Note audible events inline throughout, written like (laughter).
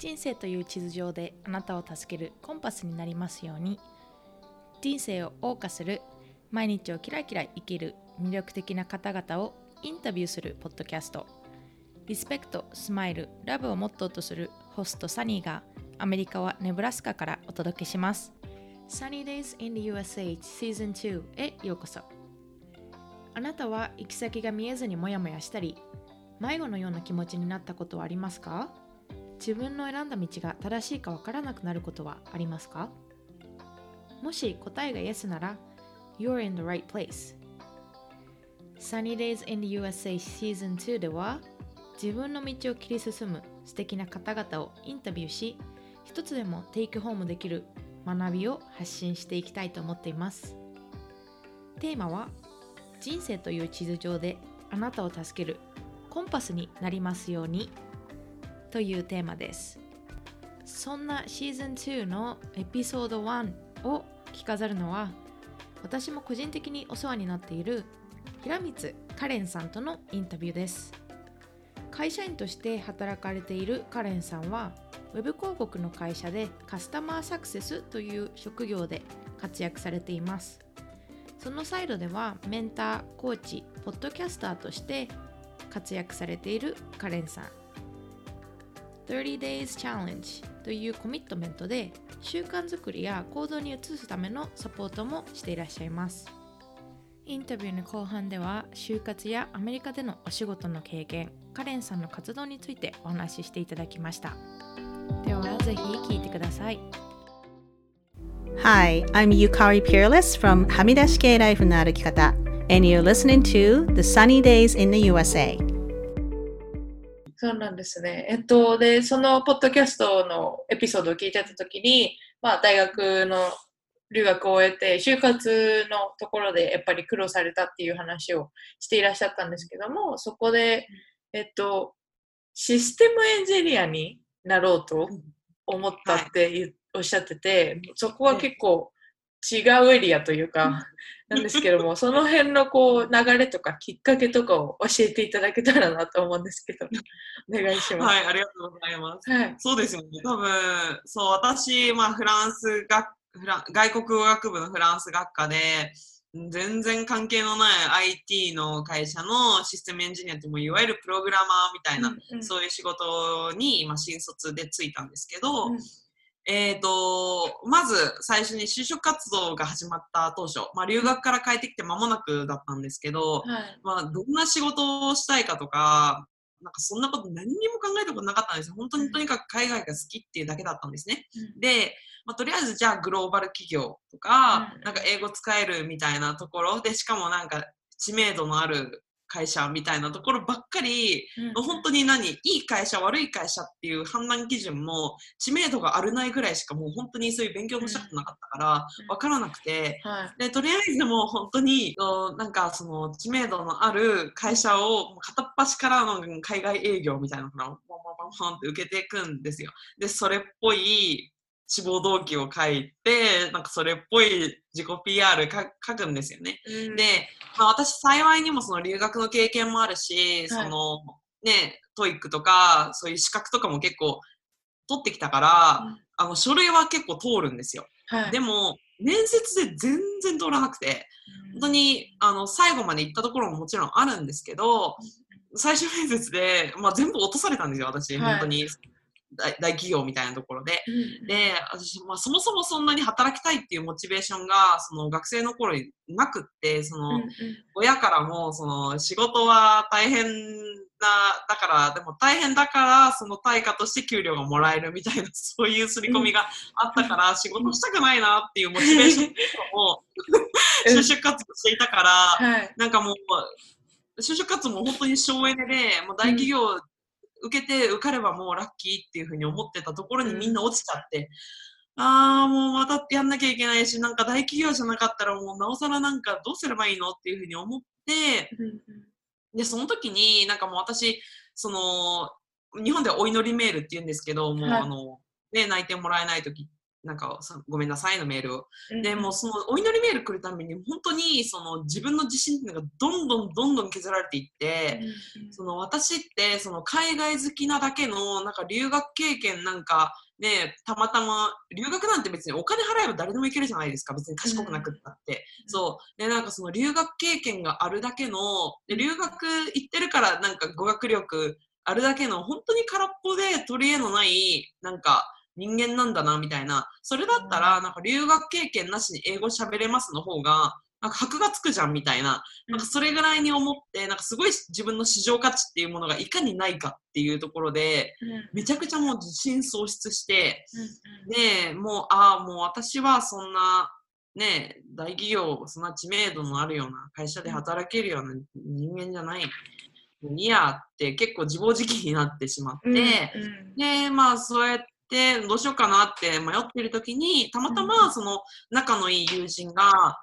人生という地図上であなたを助けるコンパスになりますように。人生を謳歌する毎日をキラキラ生きる魅力的な方々をインタビューするポッドキャスト。リスペクト、スマイル、ラブをモットーとするホストサニーがアメリカはネブラスカからお届けします。Sunny Days in the USA Season 2へようこそ。あなたは行き先が見えずにモヤモヤしたり迷子のような気持ちになったことはありますか？自分の選んだ道が正しいかわからなくなることはありますか？もし答えが Yes なら You're in the right place. Sunny Days in the USA Season 2では自分の道を切り進む素敵な方々をインタビューし一つでもテイクホームできる学びを発信していきたいと思っています。テーマは人生という地図上であなたを助けるコンパスになりますように。というテーマです。そんなシーズン2のエピソード1を着飾るのは私も個人的にお世話になっている平光カレンさんとのインタビューです。会社員として働かれているカレンさんはウェブ広告の会社でカスタマーサクセスという職業で活躍されています。そのサイドではメンター、コーチ、ポッドキャスターとして活躍されているカレンさん。30 days challenge というコミットメントで習慣づくりや行動に移すためのサポートもしていらっしゃいます。インタビューの後半では就活やアメリカでのお仕事の経験カレンさんの活動についてお話ししていただきました。ではぜひ聞いてください。Hi, I'm Yukari Peerless from はみ出し系ライフの歩き方。And you're listening to The Sunny Days in the USA そうなんですね。えっと、で、そのポッドキャストのエピソードを聞いてたときに、まあ、大学の留学を終えて、就活のところでやっぱり苦労されたっていう話をしていらっしゃったんですけども、そこで、えっと、システムエンジニアになろうと思ったって、おっしゃってて、そこは結構違うエリアというか、なんですけども、その辺のこう流れとかきっかけとかを教えていただけたらなと思うんですけど、(laughs) お願いします。はい、ありがとうございます。はい。そうですよね。多分、そう、私、まあ、フランス学、フラン外国語学部のフランス学科で、全然関係のない IT の会社のシステムエンジニアってもういわゆるプログラマーみたいな、うんうんそういう仕事に、まあ、新卒でついたんですけど、うんえー、とまず最初に就職活動が始まった当初、まあ、留学から帰ってきて間もなくだったんですけど、はい。まあ、どんな仕事をしたいかとか、なんかそんなこと何にも考えたことなかったんですよ。本当にとにかく海外が好きっていうだけだったんですね。で、まあ、とりあえずじゃあグローバル企業とか、うんなんか英語使えるみたいなところで、しかもなんか知名度のある会社みたいなところばっかり、うん本当に何いい会社悪い会社っていう判断基準も知名度があるないぐらいしかもう本当にそういう勉強もしたことなかったからうん分からなくて、はい。でとりあえずもう本当におなんかその知名度のある会社を片っ端からの海外営業みたいなのをバンバンバンバンって受けていくんですよ。でそれっぽい志望動機を書いてなんかそれっぽい自己 PR か書くんですよね。うんで、まあ、私幸いにもその留学の経験もあるし、はい。そのね TOEIC とかそういう資格とかも結構取ってきたから、うん。あの書類は結構通るんですよ。はい。でも面接で全然通らなくて本当にあの最後まで行ったところももちろんあるんですけど最終面接で、まあ、全部落とされたんですよ私、はい。本当に大大企業みたいなところで。うん、で私、まあ、そもそもそんなに働きたいっていうモチベーションがその学生の頃になくってその、うんうん親からもその仕事は大変なだからでも大変だからその対価として給料がもらえるみたいな (laughs) そういう刷り込みがあったから、仕事したくないなっていうモチベーションを (laughs) うん就職活動していたから、はい。なんかもう就職活動も本当に省エネでもう大企業受けて受かればもうラッキーっていうふうに思ってたところにみんな落ちちゃって。ああ、もうまたやんなきゃいけないし、なんか大企業じゃなかったらもうなおさらなんかどうすればいいのっていうふうに思って、うんうんで、その時になんかもう私、その、日本ではお祈りメールって言うんですけど、もうはいあの、ね、泣いてもらえない時なんかそごめんなさいのメールを。うん。で、もうそのお祈りメール来るたびに、本当にその自分の自信っていうのがどんどんどんどん削られていって、その私ってその海外好きなだけのなんか留学経験なんかねたまたま留学なんて別にお金払えば誰でも行けるじゃないですか。別に賢くなくったって、そう。でなんかその留学経験があるだけので留学行ってるからなんか語学力あるだけの本当に空っぽで取り柄のないなんか人間なんだなみたいな。それだったらなんか留学経験なしに英語喋れますの方がなんか箔がつくじゃんみたいな。なんかそれぐらいに思って、なんかすごい自分の市場価値っていうものがいかにないかっていうところで、めちゃくちゃもう自信喪失して、で、もう、ああ、もう私はそんな、ね、大企業、そんな知名度のあるような会社で働けるような人間じゃない。もういいやって結構自暴自棄になってしまって、で、まあそうやってどうしようかなって迷ってる時に、たまたまその仲のいい友人が、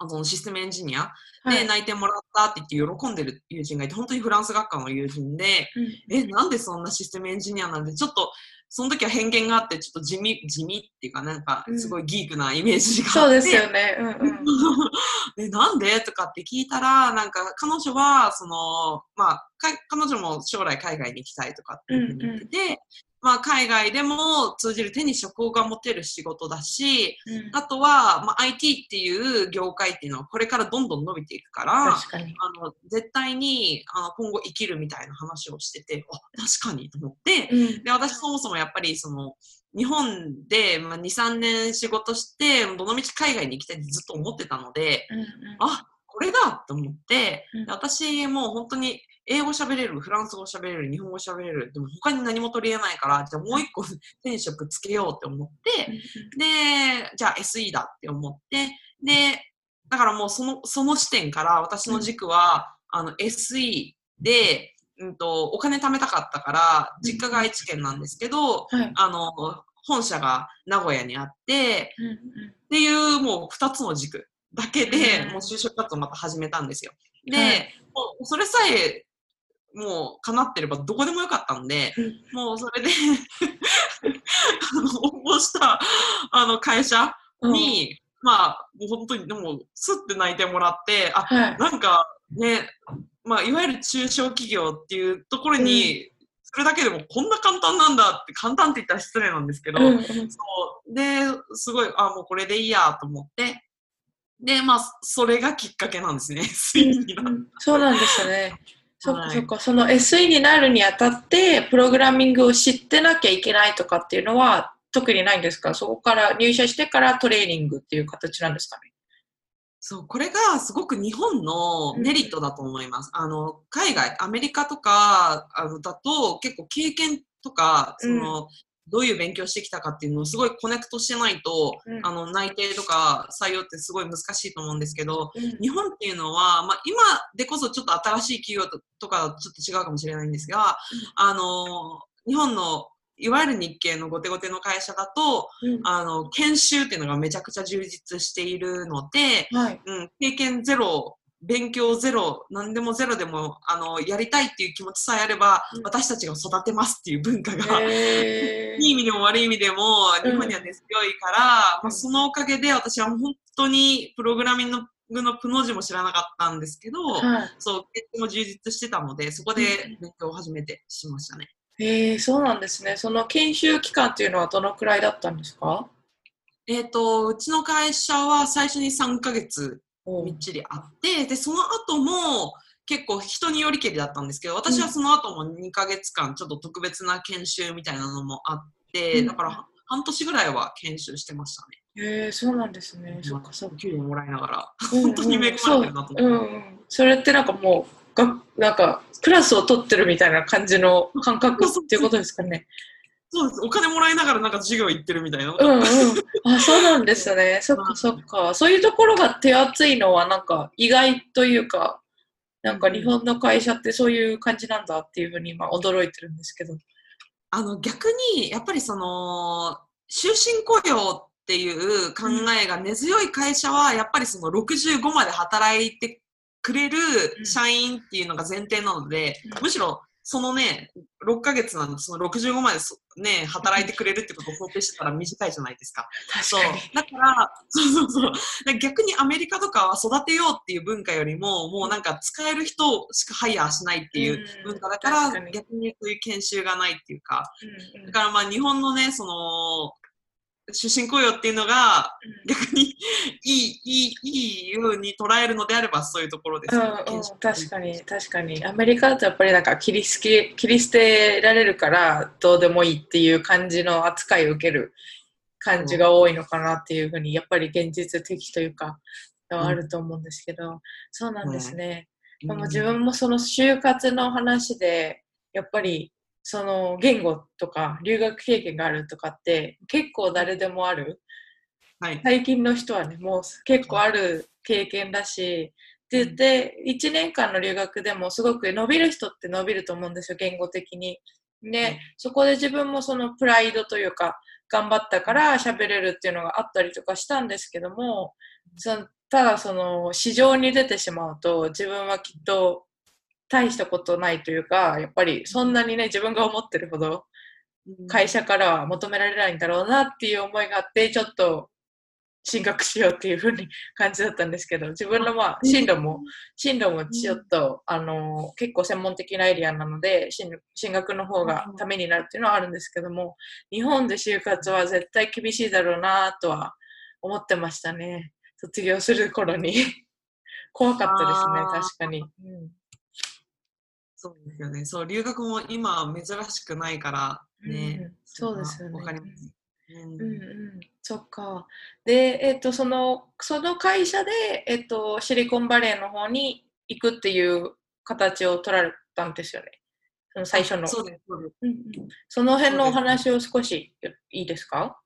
あのシステムエンジニアで内定もらったって言って喜んでる友人がいて、本当にフランス学科の友人で、え、なんでそんなシステムエンジニアなんで、ちょっと、その時は偏見があって、ちょっと地味、地味っていうか、なんか、すごいギークなイメージがあって、そうですよね。うんうん。(laughs) え、なんで？とかって聞いたら、なんか彼女は、その、まあ、か彼女も将来海外に行きたいとかっていうふうに言ってて、まあ、海外でも通じる手に職が持てる仕事だし、うん。あとは、まあ、IT っていう業界っていうのはこれからどんどん伸びていくから。あの絶対にあの今後生きるみたいな話をしてて、あ確かにと思って、うん。で私そもそもやっぱりその日本で、まあ、2、3年仕事して、どのみち海外に行きたいってずっと思ってたので、うんうん。あこれだと思って、私もう本当に英語喋れる、フランス語喋れる、日本語喋れる、でも他に何も取り得ないから、じゃあもう一個手に職つけようって思って、で、じゃあ SE だって思って、で、だからもうその、その視点から私の軸は、あの SE で、うんと、お金貯めたかったから、実家が愛知県なんですけど、はい。あの、本社が名古屋にあって、うんうん。っていうもう二つの軸だけで、うんもう就職活動また始めたんですよ。で、はい。もうそれさえもう叶ってればどこでもよかったんで、うん。もうそれであの応募したあの会社うん。に、まあもう本当にでもスッて泣いてもらって、あ、はい。なんかね、まあいわゆる中小企業っていうところに、それだけでもこんな簡単なんだって簡単って言ったら失礼なんですけど、うん。うんそう。で、すごい、あ、もうこれでいいやと思って、で、まあ、それがきっかけなんですね、なる。そうなんですね。そっかはい。そっか、その SE になるにあたって、プログラミングを知ってなきゃいけないとかっていうのは特にないんですか？そこから入社してからトレーニングっていう形なんですかね？そう、これがすごく日本のメリットだと思います。あの、海外、アメリカとかあのだと結構経験とか、その、どういう勉強してきたかっていうのをすごいコネクトしてないと、うん。あの、内定とか採用ってすごい難しいと思うんですけど、うん。日本っていうのは、まあ、今でこそちょっと新しい企業ととかちょっと違うかもしれないんですが、あの、日本のいわゆる日系のゴテゴテの会社だと、うん。あの、研修っていうのがめちゃくちゃ充実しているので、はい。うん、経験ゼロ、勉強ゼロ、何でもゼロでも、あの、やりたいっていう気持ちさえあれば、うん。私たちが育てますっていう文化が、へー。(laughs) いい意味でも悪い意味でも、日本には根強いから、まあ、そのおかげで私は本当にプログラミングのプの字も知らなかったんですけど、はい。そう、経験も充実してたので、そこで勉強を始めてしましたね。へえ、そうなんですね。その研修期間っていうのはどのくらいだったんですか？えっ、と、うちの会社は最初に3ヶ月おみっちりあって、で、その後も結構人によりけりだったんですけど、私はその後も2ヶ月間ちょっと特別な研修みたいなのもあって、うんだから半年ぐらいは研修してましたね。へえ、そうなんですね。そっかそっか。給料もらいながら。うん本当に恵まれてるなと思ってうん。それってなんかもう、がなんか、クラスを取ってるみたいな感じの感覚っていうことですかね。そうです。お金もらいながらなんか授業行ってるみたいな。うんうん。あ、そうなんですね。(laughs) そっかそっか。そういうところが手厚いのはなんか意外というか、なんか日本の会社ってそういう感じなんだっていうふうに今驚いてるんですけど。あの逆にやっぱりその終身雇用っていう考えが根強い会社はやっぱりその65まで働いてくれる社員っていうのが前提なので、うんむしろそのね、6ヶ月なんで、その65までそね、働いてくれるってことを想定してたら短いじゃないですか。そう。だから、そうそうそう。逆にアメリカとかは育てようっていう文化よりも、もうなんか使える人しかハイヤーしないっていう文化だから、逆にそういう研修がないっていうか、だからまあ日本のね、その、終身雇用っていうのが逆にいい、いい、いいように捉えるのであればそういうところですよね。うん確かに確かに。アメリカだとやっぱりなんか切り捨て切り捨てられるからどうでもいいっていう感じの扱いを受ける感じが多いのかなっていうふうにやっぱり現実的というかはあると思うんですけど、そうなんですね、でも自分もその就活の話でやっぱりその言語とか留学経験があるとかって結構誰でもあるはい。最近の人はねもう結構ある経験だしって言って1年間の留学でもすごく伸びる人って伸びると思うんですよ言語的に。でそこで自分もそのプライドというか頑張ったから喋れるっていうのがあったりとかしたんですけどもそのただその市場に出てしまうと自分はきっと大したことないというかやっぱりそんなにね自分が思ってるほど会社からは求められないんだろうなっていう思いがあってちょっと進学しようっていう風に感じだったんですけど自分のまあ進路も進路もちょっとあの結構専門的なエリアなので進進学の方がためになるっていうのはあるんですけども日本で就活は絶対厳しいだろうなとは思ってましたね。卒業する頃に。怖かったですね確かに、うんそうですよね。そう、留学も今珍しくないからね。うんそうですよねわかります。うんうんうん、そっか。で、えっと、その、その会社で、えっと、シリコンバレーの方に行くっていう形を取られたんですよね。その最初の。そうです、そうです。うんうんその辺のお話を少しいいですか？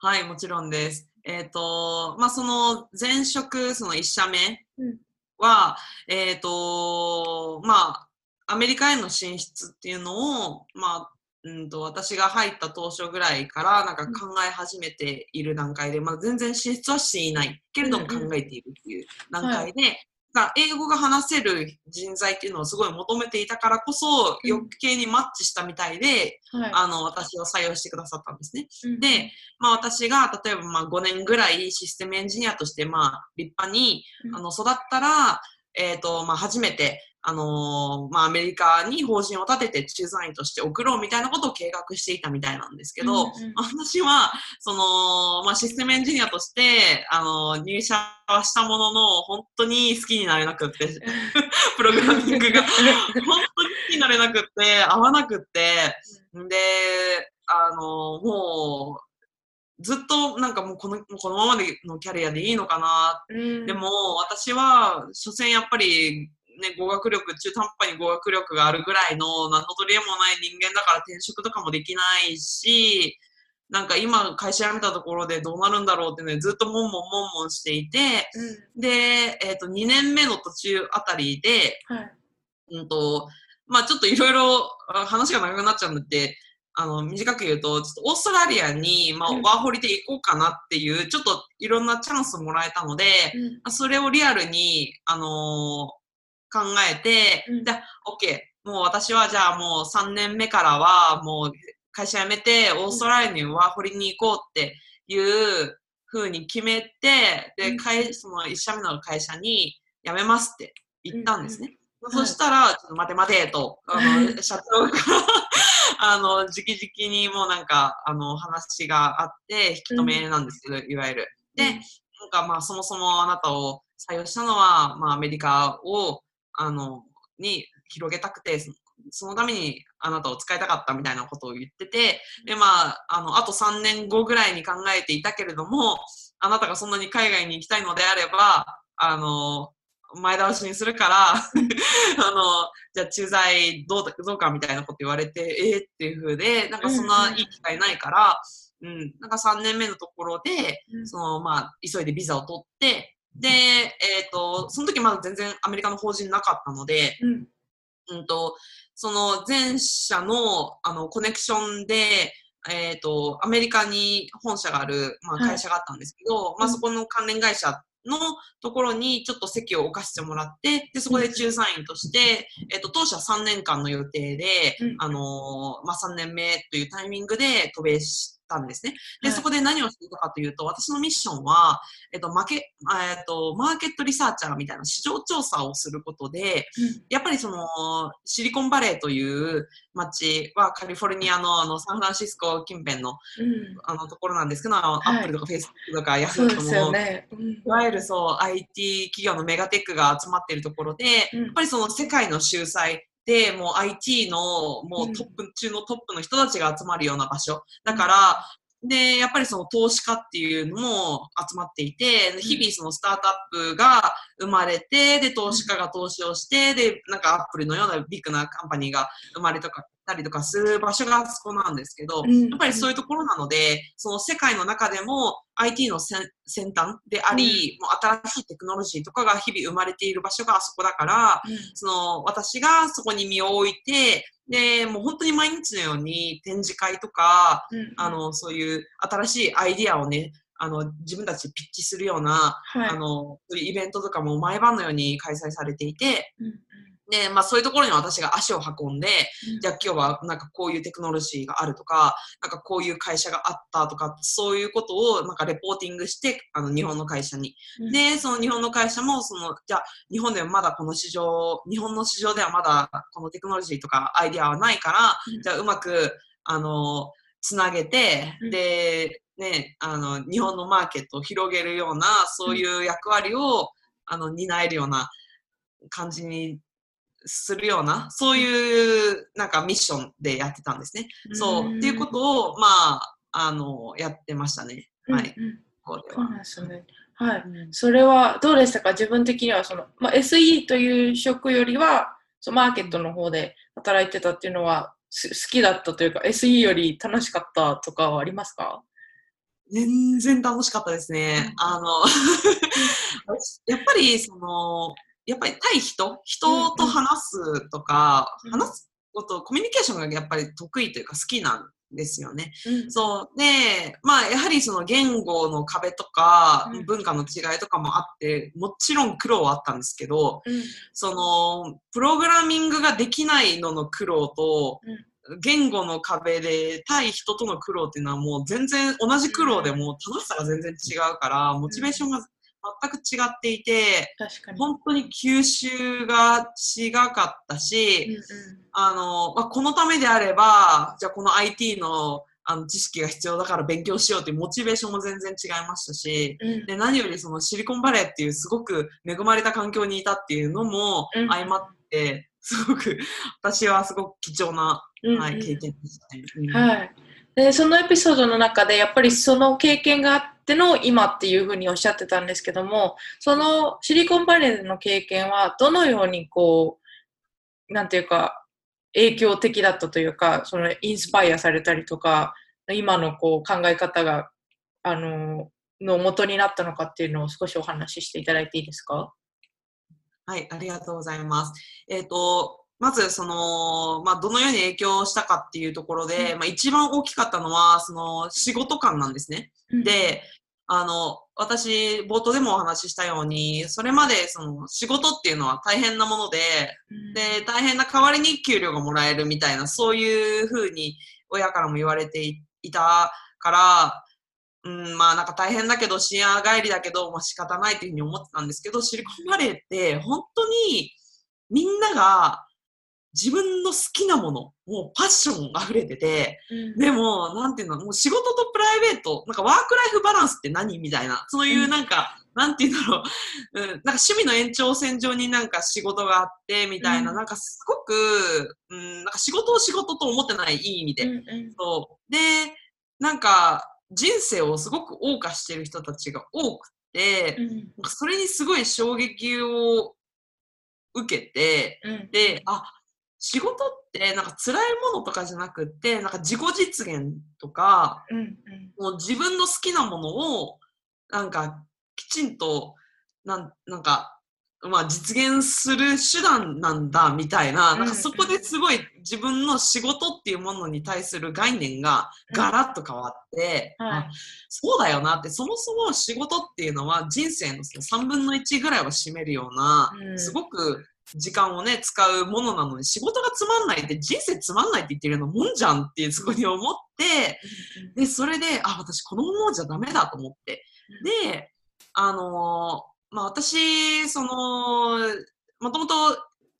はい、もちろんです。えっ、と、まあ、その前職、その1社目うんは、えっ、と、まあ、アメリカへの進出っていうのを、まあ、うんと私が入った当初ぐらいからなんか考え始めている段階で、まあ、全然進出はしていないけれども考えているっていう段階で、が英語が話せる人材っていうのをすごい求めていたからこそうん余計にマッチしたみたいで、はい。あの私を採用してくださったんですね。うんで、まあ、私が例えばまあ5年ぐらいシステムエンジニアとしてまあ立派にうん。あの育ったら、えーとまあ、初めて、あのーまあ、アメリカに法人を立てて駐在員として送ろうみたいなことを計画していたみたいなんですけど、うんうん。私はその、まあ、システムエンジニアとして、あの入社はしたものの本当に好きになれなくってプログラミングが。本当に好きになれなくって合わなくってであのもうずっとなんかもうこのこのままでのキャリアでいいのかな。うん。でも私は所詮やっぱりね語学力中途半端に語学力があるぐらいの何の取り柄もない人間だから転職とかもできないしなんか今会社辞めたところでどうなるんだろうってねずっともんもんもんもんしていてで、えー、と2年目の途中あたりでうんはい。うんと、まあちょっといろいろあ話が長くなっちゃうんだって、あの、短く言うと、ちょっとオーストラリアに、まあ、うん。ワーホリで行こうかなっていう、ちょっといろんなチャンスもらえたので、うん。まあそれをリアルに、あのー考えて、うん。じゃあ、OK。もう私はじゃあもう3年目からは、もう会社辞めて、オーストラリアにワーホリに行こうっていう風に決めて、で、うん。会その1社目の会社に辞めますって言ったんですね。んそしたら、ちょっと待て待てと、あの、(laughs) 社長から、(laughs) あの、直々にもうなんか、あの、話があって、引き止めなんですけど、いわゆる。で、なんかまあ、そもそもあなたを採用したのは、まあ、アメリカを、あの、に広げたくて、そそのためにあなたを使いたかったみたいなことを言ってて、で、まあ、あの、あと3年後ぐらいに考えていたけれども、あなたがそんなに海外に行きたいのであれば、あの、前倒しにするから、(laughs) あの、じゃあ駐在どうだどうかみたいなこと言われて、えー、っていう風で、なんかそんないい機会ないから、うん、なんか3年目のところで、うん。その、まあ、急いでビザを取って、で、えっ、と、その時まだ全然アメリカの法人なかったので、うん。うんと、その前社のあのコネクションで、えっ、と、アメリカに本社がある、まあ、はい。会社があったんですけど、まあうん。そこの関連会社のところにちょっと席を置かせてもらって、で、そこで仲裁員として、えっと、当初は3年間の予定で、うん。あのーまあ、3年目というタイミングで渡米したんですね。で、はい。そこで何をしていたかというと、私のミッションは、えっと、マーケえっと、マーケットリサーチャーみたいな市場調査をすることで、やっぱりその、シリコンバレーという街はカリフォルニアのあのサンフランシスコ近辺のうん。あのところなんですけど、アップルとかフェイスブックとかヤフーとかも、ね。うん。いわゆるそう IT 企業のメガテックが集まっているところで、うん。やっぱりその世界の秀才で、もう IT のもうトップ中のトップの人たちが集まるような場所。だから、で、やっぱりその投資家っていうのも集まっていて、日々そのスタートアップが生まれて、で、投資家が投資をして、で、なんかアップルのようなビッグなカンパニーが生まれとかたりとかする場所があそこなんですけど、うん。やっぱりそういうところなので、その世界の中でも IT の先先端であり、もう新しいテクノロジーとかが日々生まれている場所があそこだから、その私がそこに身を置いて、で、もう本当に毎日のように展示会とか、うん。あの、そういう新しいアイディアをね、あの、自分たちでピッチするような、はい。あの、イベントとかも毎晩のように開催されていて、うんで、まあそういうところに私が足を運んで、うん。じゃあ今日はなんかこういうテクノロジーがあるとか、なんかこういう会社があったとか、そういうことをなんかレポーティングして、あの日本の会社に。うん。で、その日本の会社も、その、じゃあ日本ではまだこの市場、日本の市場ではまだこのテクノロジーとかアイディアはないから、うん。じゃあうまく、あの、つなげてうん、で、ね、あの、日本のマーケットを広げるような、そういう役割を、あの、担えるような感じにするような、そういうなんかミッションでやってたんですね。そう。っていうことを、まあ、あの、やってましたね。はい。うんうんここではそうなん。ですね。はい。うんそれはどうでしたか？自分的にはその、まあ、SE という職よりはそのマーケットの方で働いてたっていうのはす好きだったというか SE より楽しかったとかはありますか？全然楽しかったですね。あの、(laughs) やっぱり、その、やっぱり対人、人と話すとか、うん。話すこと、コミュニケーションがやっぱり得意というか好きなんですよね。うん。そう。で、まあ、やはりその言語の壁とかうん、文化の違いとかもあって、もちろん苦労はあったんですけど、うん。その、プログラミングができないのの苦労と、言語の壁で対人との苦労っていうのはもう全然同じ苦労でも楽しさが全然違うから、モチベーションが全く違っていて、確かに。本当に吸収が違かったし、あの、まあ、このためであれば、じゃあこの IT のあの知識が必要だから勉強しようっていうモチベーションも全然違いましたし、うんうんで何よりそのシリコンバレーっていうすごく恵まれた環境にいたっていうのもうん相まって、すごく、私はすごく貴重な、うんはい、経験でしたね。うんはい。で、そのエピソードの中で、やっぱりその経験があっっての今っていうふうにおっしゃってたんですけども、そのシリコンバレーでの経験は、どのようにこう、なんていうか、影響的だったというか、そのインスパイアされたりとか、今のこう考え方が、あの、の元になったのかっていうのを少しお話ししていただいていいですか？はい、ありがとうございます。えっ、と、まず、その、まあ、どのように影響したかっていうところで、うん。まあ、一番大きかったのは、その、仕事感なんですね。で、あの、私、冒頭でもお話ししたように、それまで、その、仕事っていうのは大変なもので、うん、で、大変な代わりに給料がもらえるみたいな、そういうふうに親からも言われていいたから、うん、まあなんか大変だけど、深夜帰りだけど、まあ仕方ないっていうふうに思ってたんですけど、シリコンバレーって本当にみんなが自分の好きなもの、もうパッション溢れてて、うん。でも、なんていうの、もう仕事とプライベート、なんかワークライフバランスって何みたいな、そういうなんか、なんていうんだろう、うん、なんか趣味の延長線上になんか仕事があって、みたいな、うん。なんかすごく、うん、なんか仕事を仕事と思ってない、いい意味で。うんうん。そう。で、なんか、人生をすごく謳歌してる人たちが多くて、それにすごい衝撃を受けて、うん。で、あ、仕事ってなんか辛いものとかじゃなくって、なんか自己実現とか、うんうん。もう自分の好きなものを、なんかきちんと、なんなんか、まあ、実現する手段なんだみたいな、うんなんかそこですごい自分の仕事っていうものに対する概念がガラッと変わって、はい。あそうだよなって、そもそも仕事っていうのは人生のその3分の1ぐらいは占めるような、うん。すごく時間をね、使うものなのに、仕事がつまんないって人生つまんないって言ってるようなもんじゃんっていうそこに思って、で、それで、あ、私このままじゃダメだと思って。で、あのーまあ私、その、もともと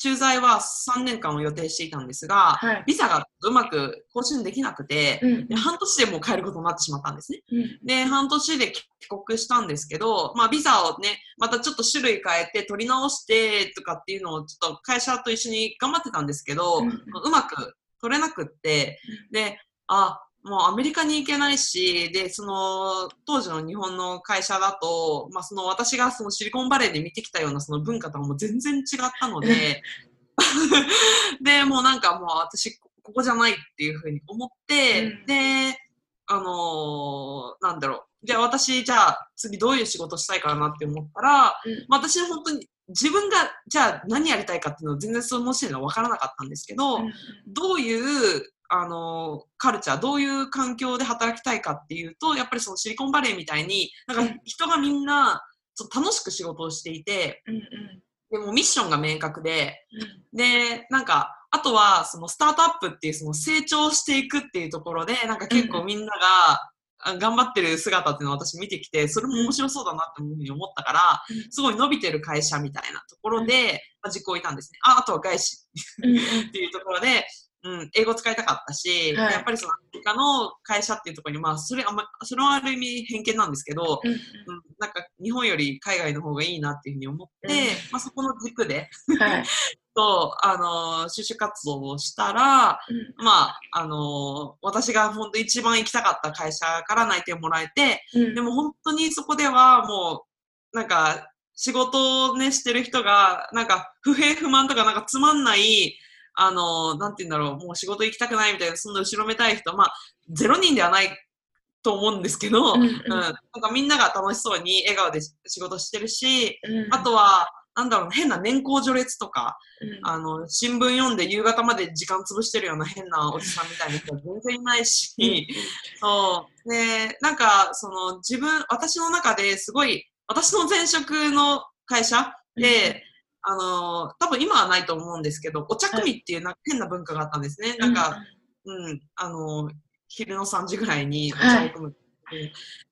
駐在は3年間を予定していたんですが、はい。ビザがうまく更新できなくて、うんで半年でもう帰ることになってしまったんですね。うんで、半年で帰国したんですけど、まあビザをね、またちょっと種類変えて取り直してとかっていうのをちょっと会社と一緒に頑張ってたんですけど、うんうまく取れなくって、で、あ、もうアメリカに行けないし、で、その、当時の日本の会社だと、まあその私がそのシリコンバレーで見てきたようなその文化とはもう全然違ったので、(laughs) で、もうなんかもう私、ここじゃないっていうふうに思って、うん。で、あのーなんだろう。じゃあ私、じゃあ次どういう仕事したいかなって思ったら、うん。まあ私本当に自分がじゃあ何やりたいかっていうのは全然その時点では分からなかったんですけど、うん。どういうあのカルチャー、どういう環境で働きたいかっていうと、やっぱりそのシリコンバレーみたいに、なんか人がみんなちょっと楽しく仕事をしていて、うんでもミッションが明確で、うん。で、なんか、あとはそのスタートアップっていうその成長していくっていうところで、なんか結構みんなが、あ頑張ってる姿っていうのを私見てきて、それも面白そうだなっていうふうに思ったから、うん。すごい伸びてる会社みたいなところで、まあ、実行いたんですね。あ、あとは外資うん。っていうところで、うん、英語使いたかったし、はい。やっぱりそのアメリカの会社っていうところに、まあ、それあんま、それはある意味偏見なんですけど、うんうん、なんか日本より海外の方がいいなっていうふうに思って、うん。まあ、そこの軸で、はい。(laughs) と、あの、就職活動をしたら、うん。まあ、あの、私が本当一番行きたかった会社から内定をもらえて、うん。でも本当にそこではもう、なんか、仕事をね、してる人が、なんか、不平不満とか、なんかつまんない、あの、なんて言うんだろう、もう仕事行きたくないみたいな、そんな後ろめたい人、まあ、ゼロ人ではないと思うんですけど、ううん。ん、なんかみんなが楽しそうに笑顔で仕事してるし、うん。あとは、なんだろう、変な年功序列とか、うん。あの、新聞読んで夕方まで時間潰してるような変なおじさんみたいな人は全然いないし、そう。で、なんか、その、自分、私の中ですごい、私の前職の会社で、あの、多分今はないと思うんですけど、お茶組っていうなんか変な文化があったんですね。なんか、うん、あの、昼の3時ぐらいにお茶を組む。うん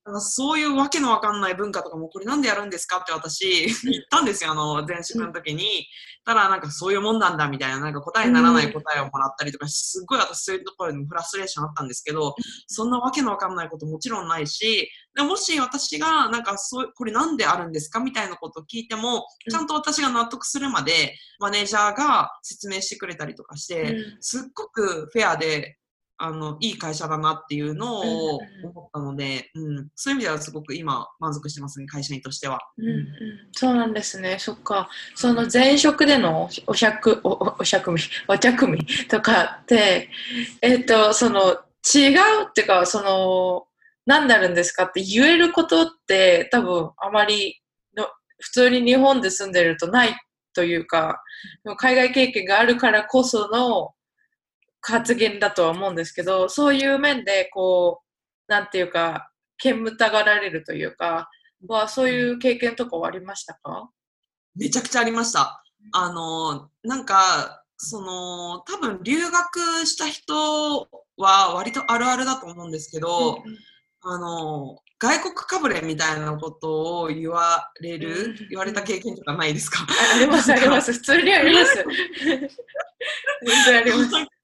なんかそういうわけのわかんない文化とかもこれなんでやるんですかって私言ったんですよ、あの前職の時に。たらなんかそういうもんなんだみたいな、なんか答えにならない答えをもらったりとか、すっごい私そういうところにもフラストレーションあったんですけど、そんなわけのわかんないこともちろんないし、でもし私がなんかそう、これなんであるんですかみたいなことを聞いても、ちゃんと私が納得するまでマネージャーが説明してくれたりとかして、すっごくフェアで、あの、いい会社だなっていうのを思ったので、うん、そういう意味ではすごく今満足してますね、会社員としては。うんうん、そうなんですね。そっか。その前職でのおしゃく、おおおしゃくみ、お茶組とかって、えっ、と、その、違うっていうか、その、何になるんですかって言えることって多分あまりの、普通に日本で住んでるとないというか、海外経験があるからこその発言だとは思うんですけど、そういう面で、こう、なんていうか、煙たがられるというか、はそういう経験とかはありましたか？めちゃくちゃありました。あの、なんか、その、多分留学した人は割とあるあるだと思うんですけど、あの、外国かぶれみたいなことを言われうんる、言われた経験とかないですか？ああります、あります。普通にあります。(laughs) 全然あります。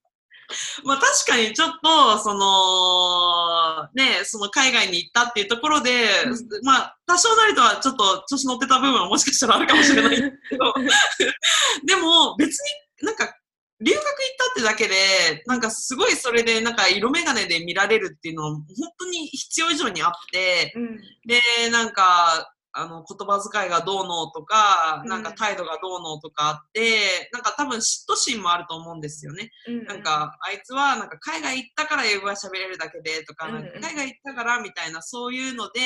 (laughs) まあ確かにちょっと、その、ね、その海外に行ったっていうところで、うまあ多少なりとはちょっと調子乗ってた部分はもしかしたらあるかもしれないけど、(laughs) でも別になんか留学行ったってだけで、なんかすごいそれでなんか色眼鏡で見られるっていうのは本当に必要以上にあって、うん。で、なんか、あの、言葉遣いがどうのとか、うん。なんか態度がどうのとかあって、なんか多分嫉妬心もあると思うんですよね。うんなんか、あいつはなんか海外行ったから英語が喋れるだけでとか、なんか海外行ったからみたいなそういうので、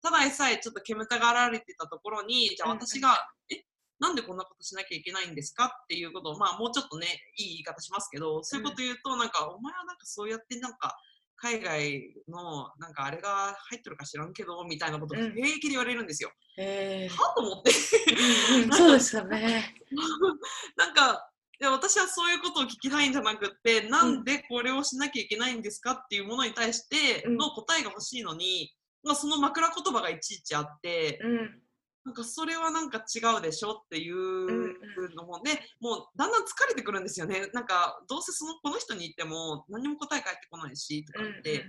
ただでさえちょっと煙たがられてたところに、じゃあ私が、え、なんでこんなことしなきゃいけないんですかっていうことを、まあもうちょっとね、いい言い方しますけど、そういうこと言うと、なんか、お前はなんかそうやってなんか、海外のなんかあれが入ってるか知らんけどみたいなこと平気で言われるんですよ。えはと思って。(laughs) そうですよね。(laughs) なんかいや私はそういうことを聞きたいんじゃなくってなんでこれをしなきゃいけないんですかっていうものに対してうんの答えが欲しいのに、まあ、その枕言葉がいちいちあって、うんなんかそれはなんか違うでしょっていんうのも、でもうだんだん疲れてくるんですよねなんかどうせそのこの人に言っても何も答え返ってこないしとかって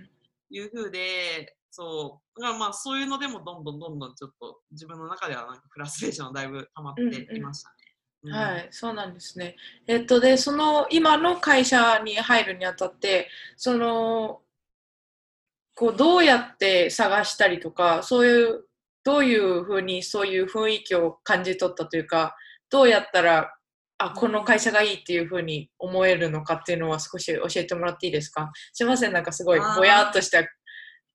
いう風で。そうだからまあそういうのでもどんどんどんどんちょっと自分の中ではなんかフラストレーションがだいぶ溜まっていましたね。うんはい、そうなんですね。えっと、で、その今の会社に入るにあたって、その、こう、どうやって探したりとか、そういう、どういうふうにそういう雰囲気を感じ取ったというか、どうやったら、あ、この会社がいいっていうふうに思えるのかっていうのは少し教えてもらっていいですか？すいません、なんかすごいぼやっとした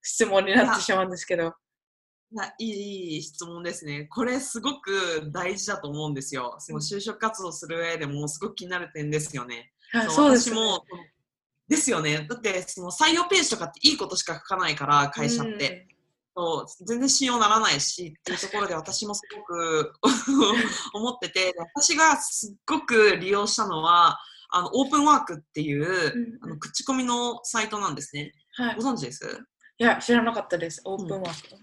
質問になってしまうんですけど。いやいいいい質問ですね。これすごく大事だと思うんですよ。その就職活動する上でもすごく気になる点ですよね。はい、そうですね。ですよね。だってその採用ページとかっていいことしか書かないから会社って、そう全然信用ならないしっていうところで私もすごく (laughs) 思ってて私がすっごく利用したのはあのオープンワークっていう、うんあの口コミのサイトなんですね。はいご。存知です？いや、知らなかったです。オープンワーク。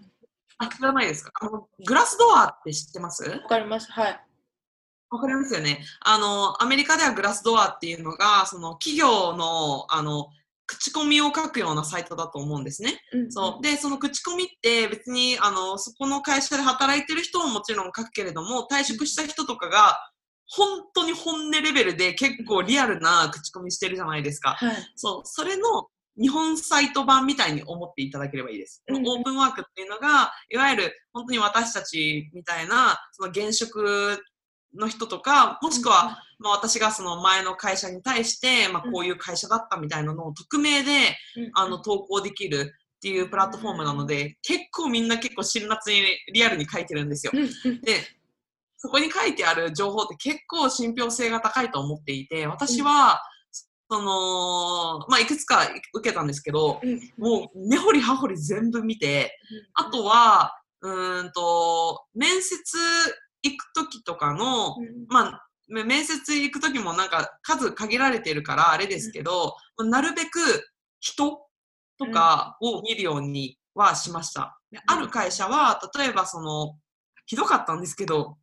あ知らないですか？あのグラスドアって知ってます？わかります。はい。わかりますよね。あの、アメリカではグラスドアっていうのが、その企業の、あの、口コミを書くようなサイトだと思うんですね。うんそう。で、その口コミって別に、あの、そこの会社で働いてる人ももちろん書くけれども、退職した人とかが、本当に本音レベルで結構リアルな口コミしてるじゃないですか。はい。そう。それの日本サイト版みたいに思っていただければいいです。うんオープンワークっていうのが、いわゆる本当に私たちみたいな、その現職の人とか、もしくは、まあ、私がその前の会社に対して、まあ、こういう会社だったみたいなのを匿名で、うん、あの投稿できるっていうプラットフォームなので、結構みんな結構辛辣にリアルに書いてるんですよ。で、そこに書いてある情報って結構信憑性が高いと思っていて、私は、その、まあ、いくつか受けたんですけど、うんもう根掘り葉掘り全部見て、あとは、うーんと、面接行くときとかの、うん。まあ、め面接行くときもなんか数限られてるからあれですけど、なるべく人とかを見るようにはしました。である会社は、例えばその、ひどかったんですけど、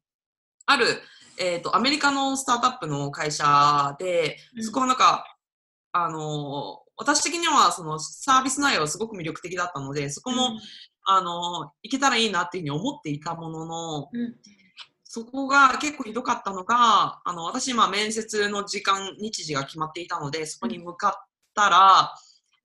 ある、えっ、と、アメリカのスタートアップの会社で、うん。そこはなんか、あの、私的にはそのサービス内容すごく魅力的だったので、そこも、あの、行けたらいいなっていうふうに思っていたものの、うんそこが結構ひどかったのが、あの、私今面接の時間、日時が決まっていたので、そこに向かったら、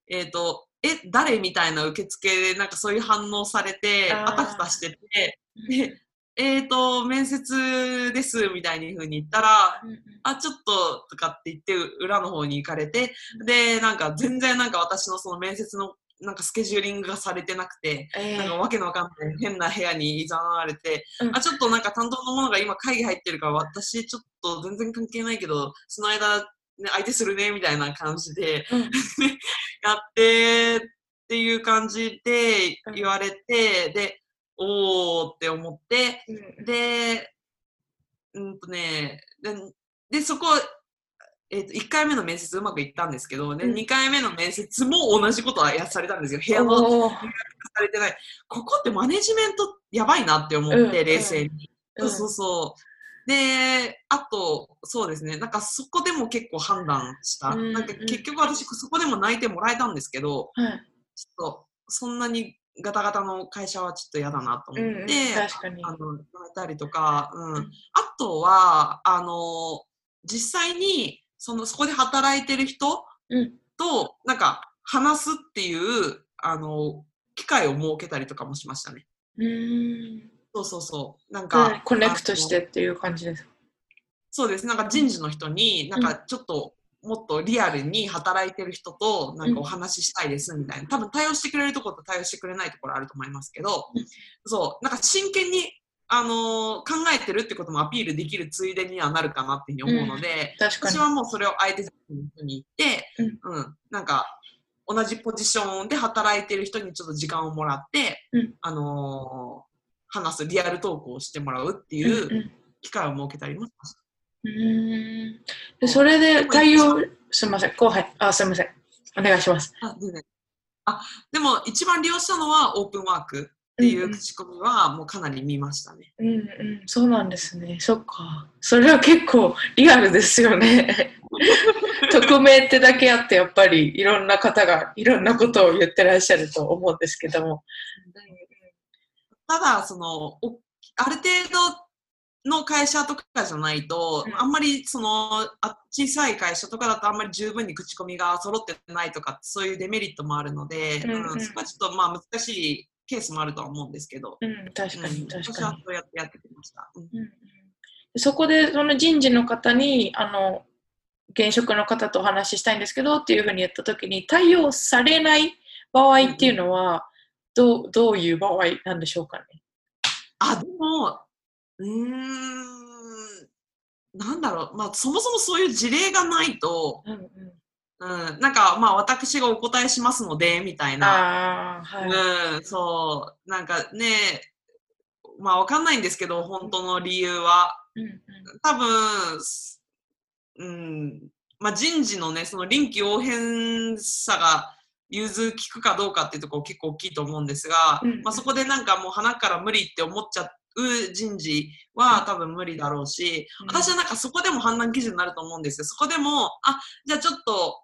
えっ、と、え、誰みたいな受付でなんかそういう反応されて、あたふたしてて、で、えっ、と、面接ですみたいに風に言ったら、うんあ、ちょっととかって言って裏の方に行かれて、で、なんか全然なんか私のその面接のなんかスケジューリングがされてなくて、えーなんかわけのわかんない変な部屋に誘われて、うん。あ、ちょっとなんか担当の者が今会議入ってるから私ちょっと全然関係ないけど、その間、ね、相手するねみたいな感じでうん。(laughs) やってっていう感じで言われて、で、おーって思って、うん。で、うんとね、で、でそこ、えっと1回目の面接うまくいったんですけど、でうん2回目の面接も同じことはやされたんですよ。部屋のされてない。ここってマネジメントやばいなって思って、うん冷静に。うんそうそうそう。で、あと、そうですね、なんかそこでも結構判断した。うんなんか結局私そこでも泣いてもらえたんですけど、はいちょっとそんなにガタガタの会社はちょっと嫌だなと思うんうんって、確かにあの、泣いたりとか、うん。うんあとは、あの、実際に、その、そこで働いてる人うんと、なんか、話すっていう、あの、機会を設けたりとかもしましたね。うーんそうそうそう。なんうんか、コネクトしてっていう感じです。そうです。なんか人事の人に、なんかちょっと、もっとリアルに働いてる人となんかお話ししたいですみたいな、多分対応してくれるところと対応してくれないところあると思いますけど、うんそう、なんか真剣にあの考えてるってこともアピールできるついでにはなるかなっていうふうに思うので、確かに。私。はもうそれを相手の人に言って、うん。なんか同じポジションで働いてる人にちょっと時間をもらって、うん。あのー話すリアルトークをしてもらうってうんいう機会を設けたりもしました。うんうん。でそれで対応、すみません、後輩、あ、すみません。お願いします。あでも一番利用したのはオープンワークっていう口コミはもうかなり見ましたね。うんうん、そうなんですね。そっか。それは結構リアルですよね。(laughs) 匿名ってだけあって、やっぱりいろんな方がいろんなことを言ってらっしゃると思うんですけども。ただそのおある程度の会社とかじゃないと、うんあんまりそのあ小さい会社とかだとあんまり十分に口コミが揃ってないとかそういうデメリットもあるので、うんうんうんそこはちょっとまあ難しいケースもあるとは思うんですけど、うん、確かに、うん確かに。そうやってやってきました。うんそこでその人事の方にあの現職の方とお話ししたいんですけどっていうふうに言ったときに対応されない場合っていうのはどうどういう場合なんでしょうかね？あでもうーんなんだろう、まあ、そもそもそういう事例がないと、うんうん、うん、なんかまあ私がお答えしますのでみたいな。はい。うん、そう、なんかね、まあわかんないんですけど、本当の理由は。多分、すうん、まあ人事のね、その臨機応変さが融通きくかどうかっていうところ結構大きいと思うんですが、うん。まあそこでなんかもう鼻から無理って思っちゃう人事は多分無理だろうし、うん。私はなんかそこでも判断基準になると思うんですよ。そこでも、あ、じゃあちょっと、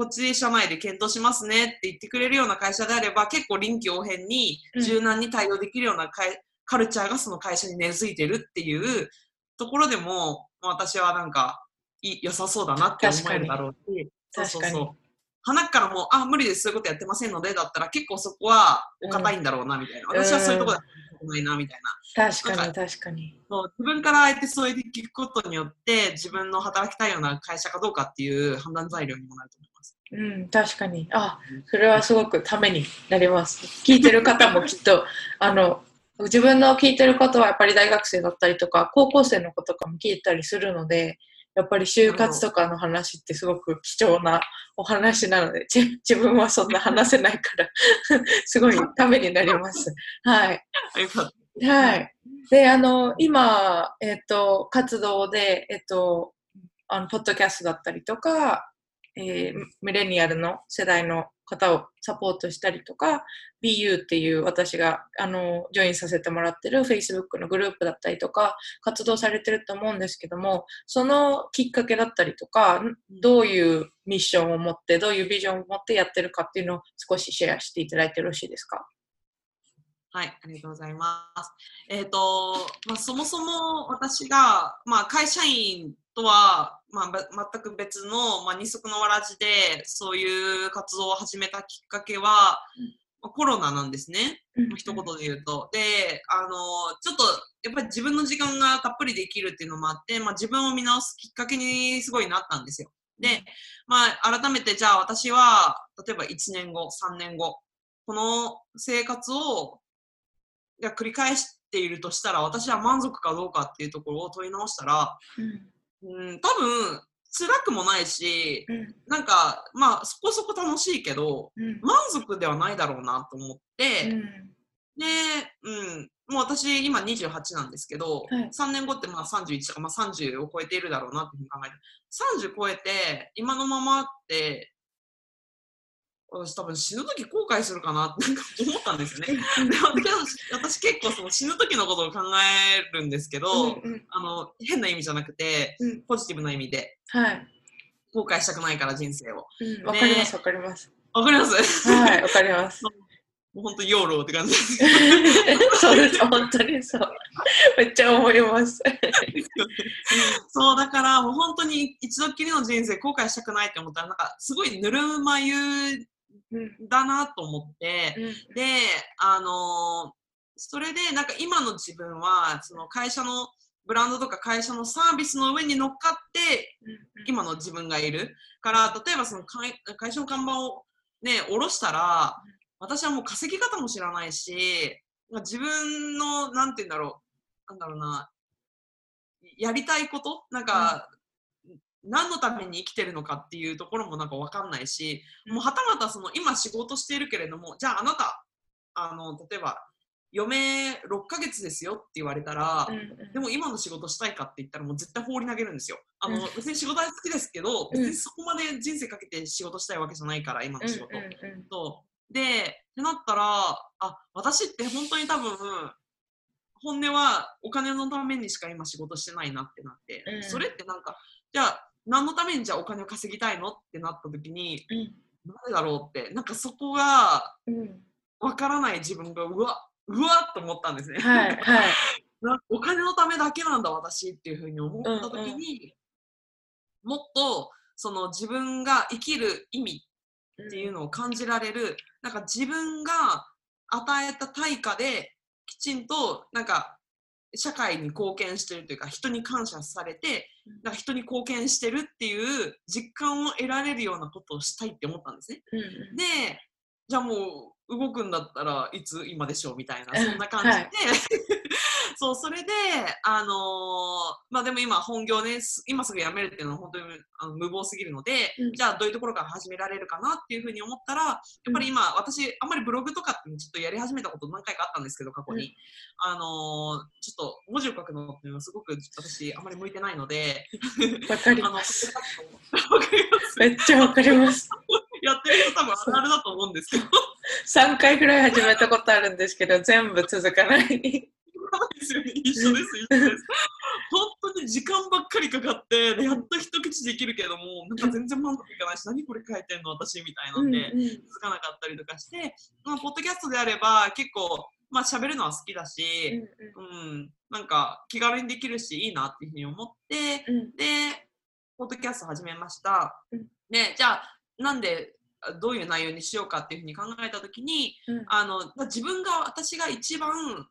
こっち社内で検討しますねって言ってくれるような会社であれば、結構臨機応変にうん柔軟に対応できるような会カルチャーがその会社に根付いてるっていうところでも、まあ私はなんかい良さそうだなって思えるだろうし、そうそうそう。鼻からもう、あ、無理です、そういうことやってませんので、だったら結構そこはお堅いんだろうな、みたいな。私はそういうところで働きたくないな、みたいな。確かに確かに。そう自分からあえてそうやって聞くことによって、自分の働きたいような会社かどうかっていう判断材料にもなると思。うん、確かに。あ、それはすごくためになります。聞いてる方もきっと、(laughs) あの、自分の聞いてる方はやっぱり大学生だったりとか、高校生の子とかも聞いたりするので、やっぱり就活とかの話ってすごく貴重なお話なので、自分はそんな話せないから、(laughs) すごいためになります。はい。はい。で、あの、今、えっ、と、活動で、えっ、と、あの、ポッドキャストだったりとか、えーミレニアルの世代の方をサポートしたりとか、BU っていう私が、あの、ジョインさせてもらってる Facebook のグループだったりとか、活動されてると思うんですけども、そのきっかけだったりとか、どういうミッションを持って、どういうビジョンを持ってやってるかっていうのを少しシェアしていただいてよろしいですか？はい、ありがとうございます。えっ、と、まあ、そもそも私が、まあ、会社員とは、まあ、べ全く別の、まあ、二足のわらじで、そういう活動を始めたきっかけは、まあコロナなんですね。まあ一言で言うと。で、あの、ちょっと、やっぱり自分の時間がたっぷりできるっていうのもあって、まあ、自分を見直すきっかけにすごいなったんですよ。で、まあ、改めて、じゃあ私は、例えば1年後、3年後、この生活を繰り返しているとしたら、私は満足かどうかっていうところを問い直したら、うん、多分、辛くもないし、うん。なんか、まあ、そこそこ楽しいけど、うん。満足ではないだろうなと思って、うん。で、うん、もう私今28なんですけど、はい。3年後ってまあ31とか、まあ、30を超えているだろうなっていうふうに考えて、30超えて今のままって、私多分死ぬ時後悔するかなってなんか思ったんですよね。で私私結構その死ぬ時のことを考えるんですけど、うんうんあの変な意味じゃなくて、うんポジティブな意味ではい。後悔したくないから人生を。うんわかります、わかります。わかります？はい、わかります。(laughs) もう本当ヨーローって感じです。(laughs) そうです、本当にそう。めっちゃ思います。(laughs) そうだからもう本当に一度きりの人生後悔したくないって思ったらなんかすごいぬるま湯うんだなと思ってうん。であのーそれでなんか今の自分はその会社のブランドとか会社のサービスの上に乗っかって今の自分がいる。から例えばその会会社の看板をね下ろしたら私はもう稼ぎ方も知らないしまあ自分のなんて言うんだろう。なんだろうな、やりたいこと？なんか、何のために生きてるのかっていうところもなんか分かんないし、うん。もうはたまたその今仕事しているけれどもじゃああなたあの例えば嫁6ヶ月ですよって言われたら、うんうん。でも今の仕事したいかって言ったらもう絶対放り投げるんですよ。あの、うん。別に仕事は好きですけど、うん。別にそこまで人生かけて仕事したいわけじゃないから今の仕事。うんうんうん。そう。でってなったらあ私って本当に多分本音はお金のためにしか今仕事してないなってなって、うん。それってなんかじゃあ何のためにじゃあお金を稼ぎたいの？ってなった時にうんなんでだろう？って。なんかそこがうん。わからない自分がうわうわっと思ったんですね。はいはい。(laughs) お金のためだけなんだ私っていうふうに思った時に、もっとその自分が生きる意味っていうのを感じられる、なんか自分が与えた対価できちんとなんか社会に貢献してるというか人に感謝されてうんなんか人に貢献してるっていう実感を得られるようなことをしたいって思ったんですね。うんうん。でじゃあもう動くんだったらいつ今でしょうみたいなうん。そんな感じで、はいそうそれであのーまあでも今本業ねす今すぐ辞めるっていうのは本当にあの無謀すぎるので、うんじゃあどういうところから始められるかなっていうふうに思ったらやっぱり今、私あんまりブログとかってちょっとやり始めたこと何回かあったんですけど過去に、うんあのーちょっと文字を書くのっていうのはすごく私あんまり向いてないのでわかります。わかりますめっちゃわかります。(laughs) やってる人多分あるあるだと思うんですけど (laughs) 3回ぐらい始めたことあるんですけど、全部続かない。ですよね。一緒です、一緒です。本当に時間ばっかりかかって、でやっと一口できるけども、なんか全然満足いかないし、何これ書いてんの私みたいなんで、続かなかったりとかして、まあ、ポッドキャストであれば結構、まあ喋るのは好きだし、うん、なんか気軽にできるし、いいなっていうふうに思って、で、ポッドキャスト始めました。うんで、じゃあ、なんで、どういう内容にしようかっていうふうに考えたときに、あの自分が私が一番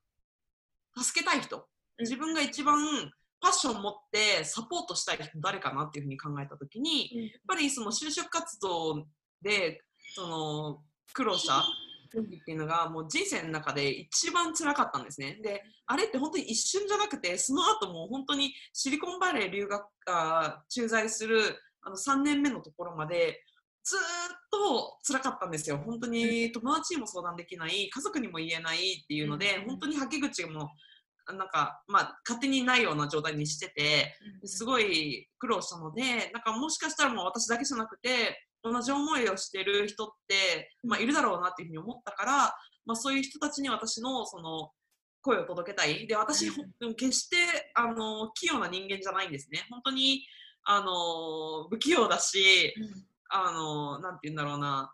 助けたい人、うん。自分が一番パッションを持ってサポートしたい人誰かなっていうふうに考えた時にやっぱりその就職活動でその苦労した時っていうのがもう人生の中で一番辛かったんですね。であれって本当に一瞬じゃなくてその後も本当にシリコンバレー留学あ駐在するあの3年目のところまでずーっと辛かったんですよ。本当に友達にも相談できない、家族にも言えないっていうので、うん。本当にはけ口もなんか、まあ、勝手にないような状態にしてて、すごい苦労したので、なんかもしかしたらもう私だけじゃなくて、同じ思いをしてる人って、まあ、いるだろうなっていうふうに思ったから、まあ、そういう人たちに私のその声を届けたい。で、私、うん決してあの器用な人間じゃないんですね。本当にあの不器用だし、あのなんて言うんだろうな、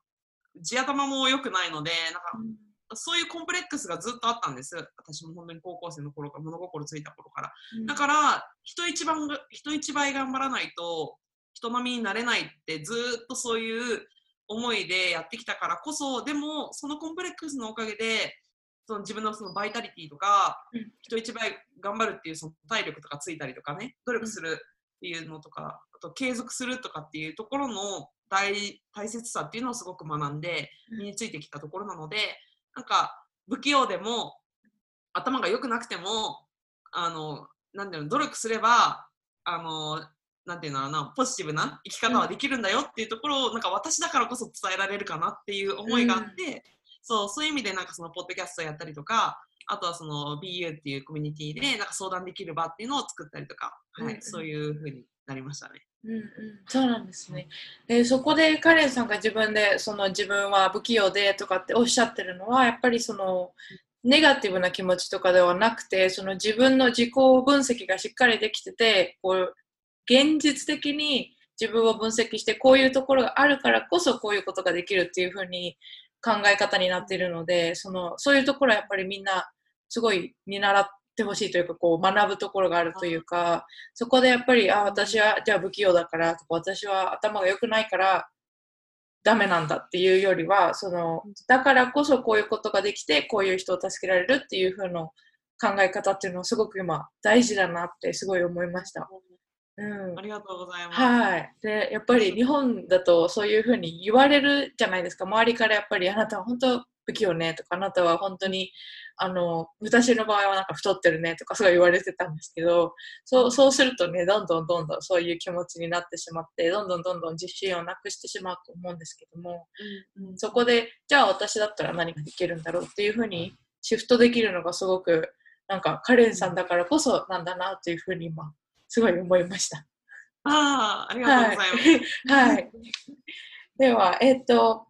地頭も良くないので、なんかそういうコンプレックスがずっとあったんです。私も本当に高校生の頃から、物心ついた頃から。だから、人一番が、人一倍頑張らないと、人並みになれないってずーっとそういう思いでやってきたからこそ、でも、そのコンプレックスのおかげで、その自分のそのバイタリティとか、うん人一倍頑張るっていうその体力とかついたりとかね、努力するっていうのとか、あと継続するとかっていうところの大大切さっていうのをすごく学んでうん身についてきたところなので、なんか不器用でも頭が良くなくてもあのなんていうの努力すればあのなんていうのかなポジティブな生き方はできるんだよっていうところを、なんか私だからこそ伝えられるかなっていう思いがあって、そうそういう意味でなんかそのポッドキャストやったりとかあとはその BU っていうコミュニティでなんか相談できる場っていうのを作ったりとか、はいうんうん。そういう風になりましたね。うんうん、そうなんですね。でそこでカレンさんが自分でその自分は不器用でとかっておっしゃってるのはやっぱりそのネガティブな気持ちとかではなくてその自分の自己分析がしっかりできててこう現実的に自分を分析してこういうところがあるからこそこういうことができるっていうふうに考え方になっているのでそのそういうところはやっぱりみんなすごい見習ってほしいというかこう学ぶところがあるというかそこでやっぱりあ私はじゃあ不器用だからとか私は頭が良くないからダメなんだっていうよりはそのだからこそこういうことができてこういう人を助けられるっていう風の考え方っていうのはすごく今大事だなってすごい思いました。うんありがとうございます。はい。で、やっぱり日本だとそういうふうに言われるじゃないですか。周りからやっぱりあなたは本当不器用ねとか、あなたは本当に、あの、私の場合はなんか太ってるねとか、すごい言われてたんですけど、そう、そうするとね、どんどんどんどんそういう気持ちになってしまって、どんどんどんどん自信をなくしてしまうと思うんですけども、うん、そこで、じゃあ私だったら何ができるんだろうっていうふうにシフトできるのがすごく、なんかカレンさんだからこそなんだなというふうに今、すごい思いました。ああ、ありがとうございます。はい。はい、では、えっ、と、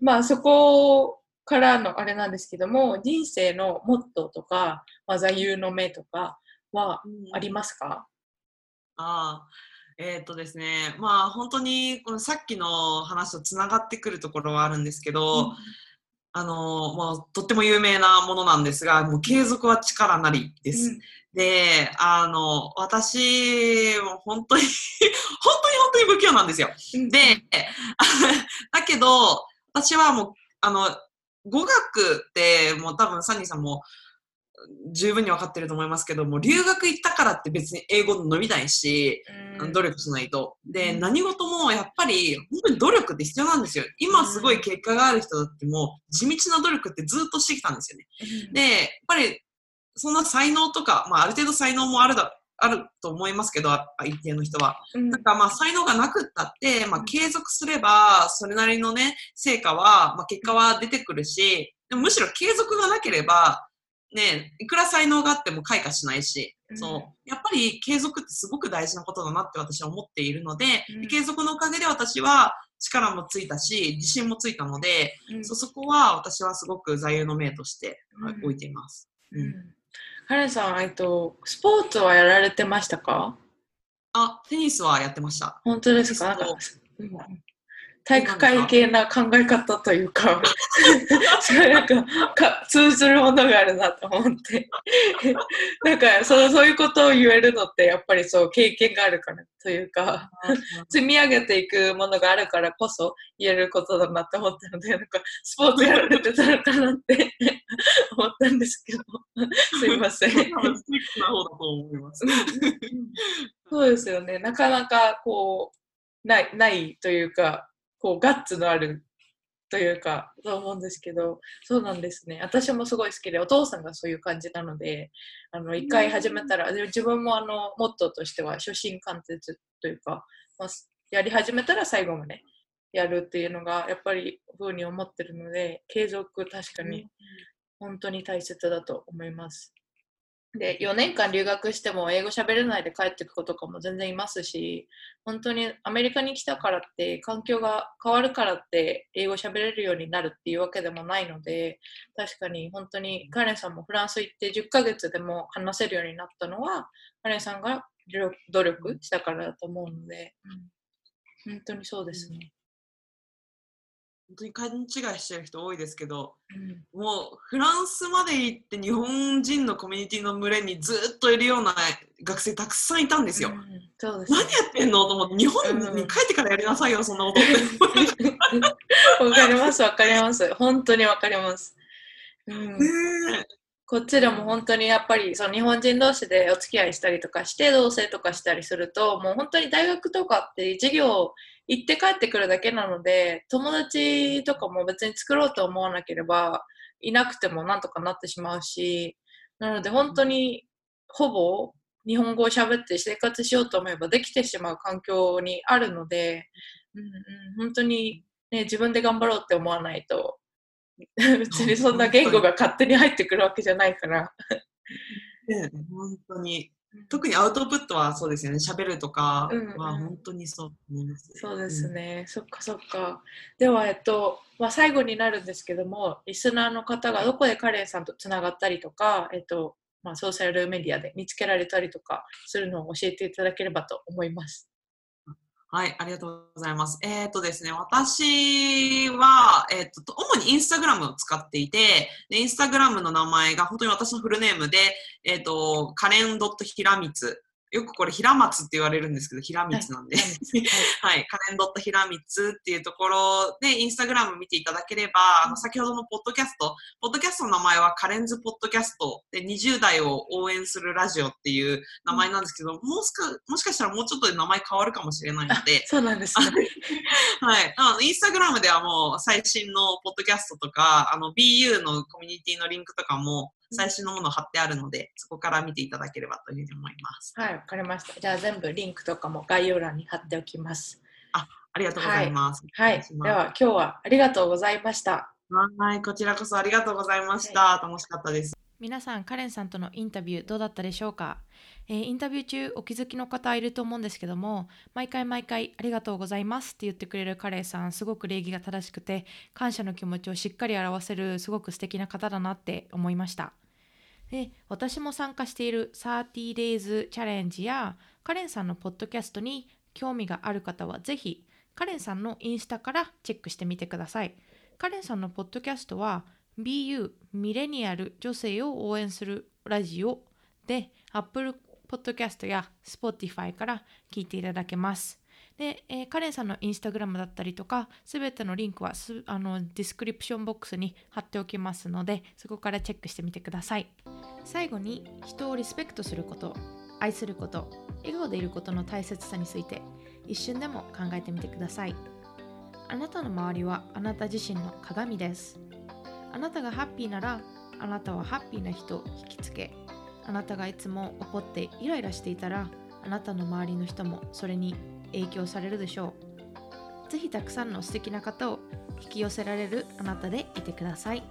まあそこからのあれなんですけども、人生のモットーとか、まあ、座右の銘とかはありますか、うん、ああ。えっ、ー、とですね、まあ本当にこのさっきの話とつながってくるところはあるんですけど、うん、あのもうとっても有名なものなんですが、もう継続は力なりです。うんで、あの、私、本当に (laughs) 本当に本当に不器用なんですよ。で、だけど、私はもう、あの、語学ってもう多分サニーさんも十分に分かってると思いますけども、留学行ったからって別に英語伸びないし、努力しないと。で、何事もやっぱり本当に努力って必要なんですよ。今すごい結果がある人だっても地道な努力ってずっとしてきたんですよね。で、やっぱりそんな才能とか、まあ、ある程度才能もあるだあると思いますけど、一定の人は。だからまあ才能がなくったって、まあ、継続すれば、それなりのね、成果は、まあ、結果は出てくるし、でもむしろ継続がなければ、ね、いくら才能があっても開花しないし、うん、そう。やっぱり継続ってすごく大事なことだなって私は思っているので、うん、継続のおかげで私は力もついたし、自信もついたので、うん、そそこは私はすごく座右の銘として置いています。うんカレンさん、えっと、スポーツはやられてましたか？あ、テニスはやってました。本当ですか？体育会系な考え方というか、(laughs) それなんかか通ずるものがあるなと思って。(laughs) なんかその、そういうことを言えるのって、やっぱりそう、経験があるからというか、積み上げていくものがあるからこそ言えることだなって思ったので、なんかスポーツやられてたのかなって思ったんですけど、(laughs) すいません。そうですよね。なかなかこう、ない、ないというか、こうガッツのあるというか、と思うんですけど、そうなんですね。私もすごい好きで、お父さんがそういう感じなので、あの、一回始めたら、で自分もあの、モットーとしては、初心貫徹というか、まあ、やり始めたら最後までやるっていうのが、やっぱり、ふうに思ってるので、継続確かに、本当に大切だと思います。で、4年間留学しても英語喋れないで帰ってく子とかも全然いますし、本当にアメリカに来たからって、環境が変わるからって英語喋れるようになるっていうわけでもないので、確かに本当にカレンさんもフランス行って10ヶ月でも話せるようになったのは、カレンさんが努力したからだと思うので、うん、本当にそうですね。本当に勘違いしてる人多いですけど、うん、もうフランスまで行って日本人のコミュニティの群れにずっといるような学生たくさんいたんですよ。うん、す何やってんの？と思って日本に帰ってからやりなさいよ、そんなことって。わかりますわかります。本当にわかります。うん、ねこっちでも本当にやっぱりその日本人同士でお付き合いしたりとかして同棲とかしたりするともう本当に大学とかって授業行って帰ってくるだけなので友達とかも別に作ろうと思わなければいなくてもなんとかなってしまうしなので本当にほぼ日本語を喋って生活しようと思えばできてしまう環境にあるので、うんうん、本当に、ね、自分で頑張ろうって思わないと別にそんな言語が勝手に入ってくるわけじゃないから。本当に。特にアウトプットはそうですよね。喋るとかは本当にそう思います、ね、そうですね、うん。そっかそっか。では、えっと、まあ、最後になるんですけども、リスナーの方がどこでカレンさんとつながったりとか、えっと、まあ、ソーシャルメディアで見つけられたりとかするのを教えていただければと思います。はい、ありがとうございます。えっ、ー、とですね、私は、えっ、ー、と、主にインスタグラムを使っていて、で、インスタグラムの名前が本当に私のフルネームで、えっ、ー、と、カレンドットヒラミツ。よくこれ、平松って言われるんですけど、平光なんで。はい、はい、カレンドット平光っていうところで、インスタグラム見ていただければ、あの、先ほどのポッドキャスト、ポッドキャスストの名前はカレンズポッドキャストで20代を応援するラジオっていう名前なんですけど、もうすかもしかしたらもうちょっとで名前変わるかもしれないので、(laughs) そうなんですね。(laughs) はい。あの、インスタグラムではもう最新のポッドキャストとか、あの、BU のコミュニティのリンクとかも最新のもの貼ってあるので、そこから見ていただければというふうに思います。はい、わかりました。じゃあ全部リンクとかも概要欄に貼っておきます。ありがとうございます。はい。では今日はありがとうございました。はい、こちらこそありがとうございました。楽しかったです。皆さんカレンさんとのインタビューどうだったでしょうか、えーインタビュー中お気づきの方いると思うんですけども毎回毎回ありがとうございますって言ってくれるカレンさんすごく礼儀が正しくて感謝の気持ちをしっかり表せるすごく素敵な方だなって思いました。で私も参加している 30days チャレンジやカレンさんのポッドキャストに興味がある方はぜひカレンさんのインスタからチェックしてみてください。カレンさんのポッドキャストは BU ミレニアル女性を応援するラジオで Apple Podcast や Spotify から聞いていただけます。で、えーカレンさんのインスタグラムだったりとか、すべてのリンクはすあのディスクリプションボックスに貼っておきますので、そこからチェックしてみてください。最後に、人をリスペクトすること、愛すること、笑顔でいることの大切さについて、一瞬でも考えてみてください。あなたの周りはあなた自身の鏡です。あなたがハッピーならあなたはハッピーな人を引きつけあなたがいつも怒ってイライラしていたらあなたの周りの人もそれに影響されるでしょう。ぜひたくさんの素敵な方を引き寄せられるあなたでいてください。